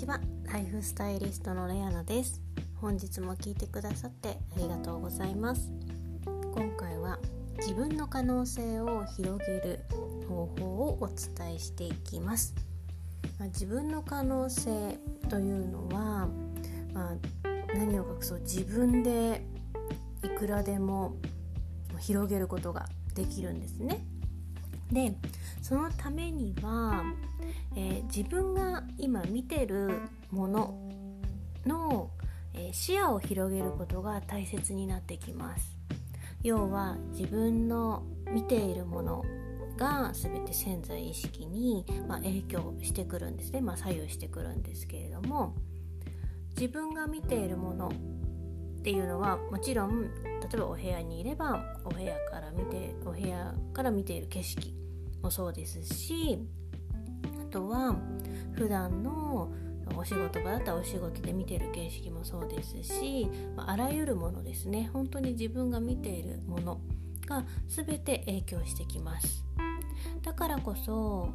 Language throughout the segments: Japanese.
ちは。ライフスタイリストのレアナです。本日も聞いてくださってありがとうございます。今回は自分の可能性を広げる方法をお伝えしていきます。ま、自分の可能性というのは、まあ、何を隠そう。自分でいくらでも広げることができるんですね。でそのためには、えー、自分が今見てるものの、えー、視野を広げることが大切になってきます。要は自分の見ているものが全て潜在意識に、まあ、影響してくるんですね、まあ、左右してくるんですけれども自分が見ているものっていうのはもちろん例えばお部屋にいればお部屋から見てお部屋から見ている景色もそうですしあとは普段のお仕事場だったらお仕事で見てる景色もそうですし、まあ、あらゆるものですね。本当に自分が見ているものが全て影響してきます。だからこそ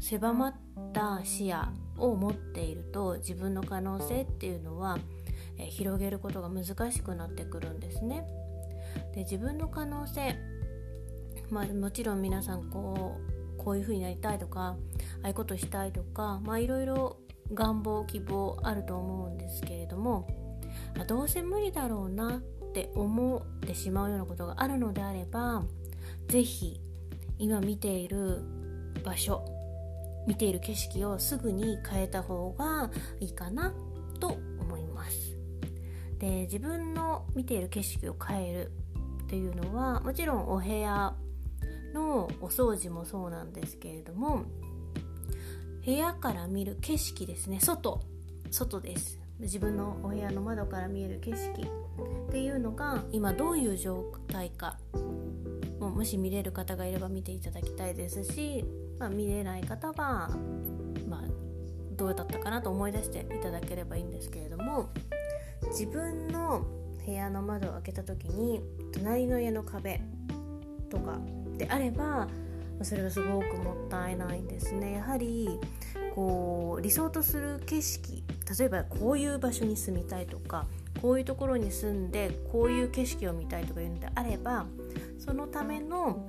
狭まった視野を持っていると自分の可能性っていうのはえ広げることが難しくなってくるんですね。で自分の可能性まあ、もちろん皆さんこうこういう風になりたいとかああいうことしたいとかまあいろいろ願望希望あると思うんですけれどもどうせ無理だろうなって思ってしまうようなことがあるのであれば是非今見ている場所見ている景色をすぐに変えた方がいいかなと思います。で自分の見ている景色を変えるっていうのはもちろんお部屋のお掃除もそうなんですけれども部屋から見る景色ですね。外。外です。自分のお部屋の窓から見える景色。っていうのが今どういう状態かももし見れる方がいれば見ていただきたいですし、まあ、見れない方は、まあ、どうだったかなと思い出していただければいいんですけれども自分の部屋の窓を開けた時に隣の家の壁とかであればそれはすごくもったいないんですねやはりこう理想とする景色例えばこういう場所に住みたいとかこういうところに住んでこういう景色を見たいとかいうのであればそのための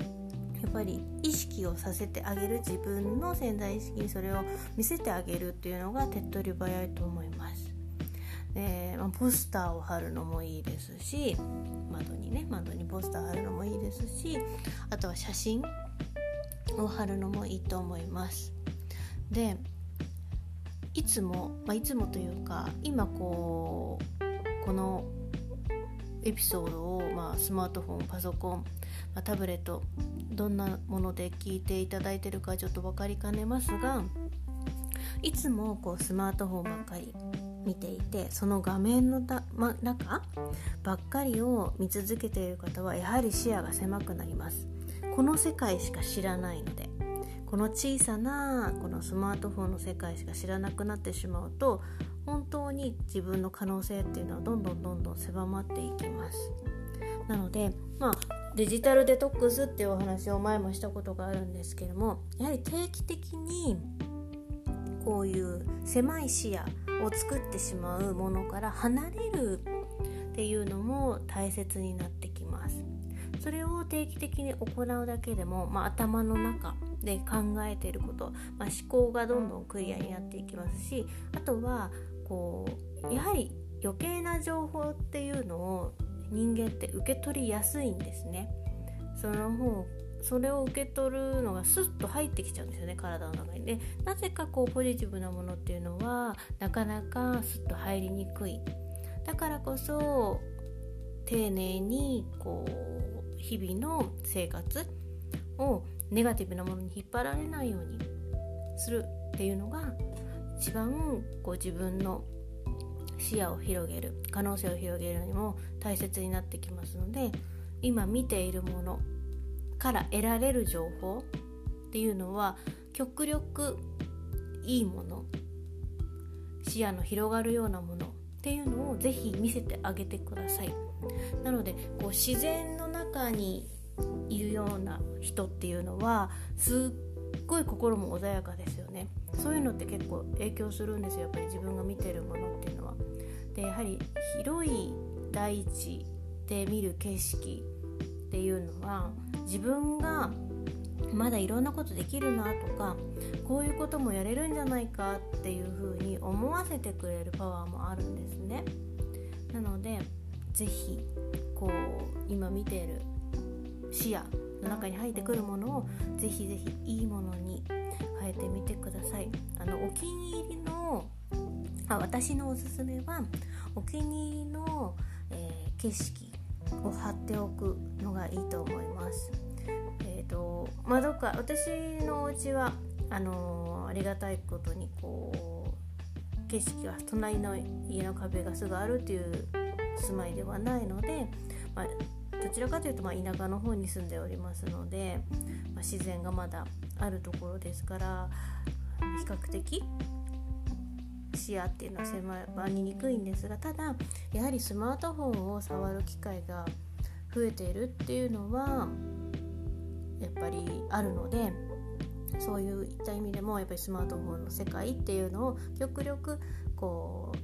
やっぱり意識をさせてあげる自分の潜在意識にそれを見せてあげるっていうのが手っ取り早いと思います。でまあ、ポスターを貼るのもいいですし窓にね窓にポスター貼るのもいいですしあとは写真を貼るのもいいと思います。でいつも、まあ、いつもというか今こうこのエピソードを、まあ、スマートフォンパソコン、まあ、タブレットどんなもので聞いていただいてるかちょっと分かりかねますがいつもこうスマートフォンばっかり見ていてその画面のだ、ま、中ばっかりを見続けている方はやはり視野が狭くなります。この世界しか知らないのでこの小さなこのスマートフォンの世界しか知らなくなってしまうと本当に自分の可能性っていうのはどんどんどんどん狭まっていきます。なのでまあデジタルデトックスっていうお話を前もしたことがあるんですけどもやはり定期的にこういう狭い視野を作ってしまうものから離れるっていうのも大切になってきます。それを定期的に行うだけでも、まあ、頭の中で考えていること、まあ、思考がどんどんクリアになっていきますしあとはこうやはり余計な情報っていうのを人間って受け取りやすいんですね。その方それを受け取るのがスッと入ってきちゃうんですよね体の中に。ねなぜかこうポジティブなものっていうのはなかなかスッと入りにくい。だからこそ丁寧にこう日々の生活をネガティブなものに引っ張られないようにするっていうのが一番こう自分の視野を広げる可能性を広げるのにも大切になってきますので今見ているものから得られる情報っていうのは極力いいもの視野の広がるようなものっていうのをぜひ見せてあげてくださいなのでこう自然の中にいるような人っていうのはすっごい心も穏やかですよねそういうのって結構影響するんですよやっぱり自分が見てるものっていうのは。でやはり広い大地で見る景色っていうのは自分がまだいろんなことできるなとかこういうこともやれるんじゃないかっていうふうに思わせてくれるパワーもあるんですね。なので是非こう今見ている視野の中に入ってくるものをぜひぜひいいものに変えてみてください。あのお気に入りのあ私のおすすめはお気に入りの、えー、景色を貼っておくのがいいと思います。えーとまあ、どっか私のお家はあのー、ありがたいことにこう景色が隣の家の壁がすぐあるっていう住まいではないので、まあ、どちらかというとまあ田舎の方に住んでおりますので、まあ、自然がまだあるところですから比較的視野っていうのは狭まりにくいんですがただやはりスマートフォンを触る機会が増えているっていうのはやっぱりあるのでそういった意味でもやっぱりスマートフォンの世界っていうのを極力こう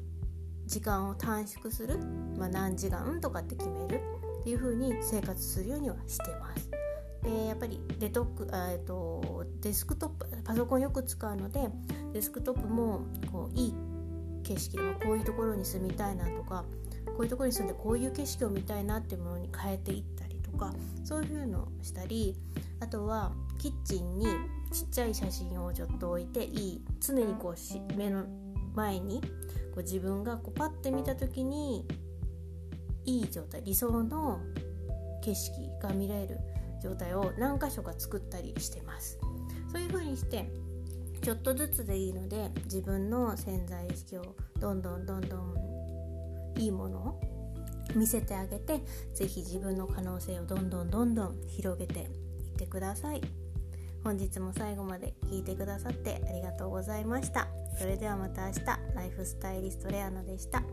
時間を短縮する、まあ、何時間とかって決めるっていう風に生活するようにはしてます。でやっぱりデトックえっとデスクトップパソコンよく使うのでデスクトップもこういい景色でもこういうところに住みたいなとかこういうところに住んでこういう景色を見たいなっていうものに変えていったりとかそういうのをしたりあとはキッチンにちっちゃい写真をちょっと置いていい常にこうし目の前にこう自分がこうパッて見た時にいい状態理想の景色が見られる状態を何箇所か作ったりしてます。そういう風にしてちょっとずつでいいので自分の潜在意識をどんどんどんどんいいものを見せてあげて是非自分の可能性をどんどんどんどん広げていってください。本日も最後まで聞いてくださってありがとうございました。それではまた明日ライフスタイリストレアナでした。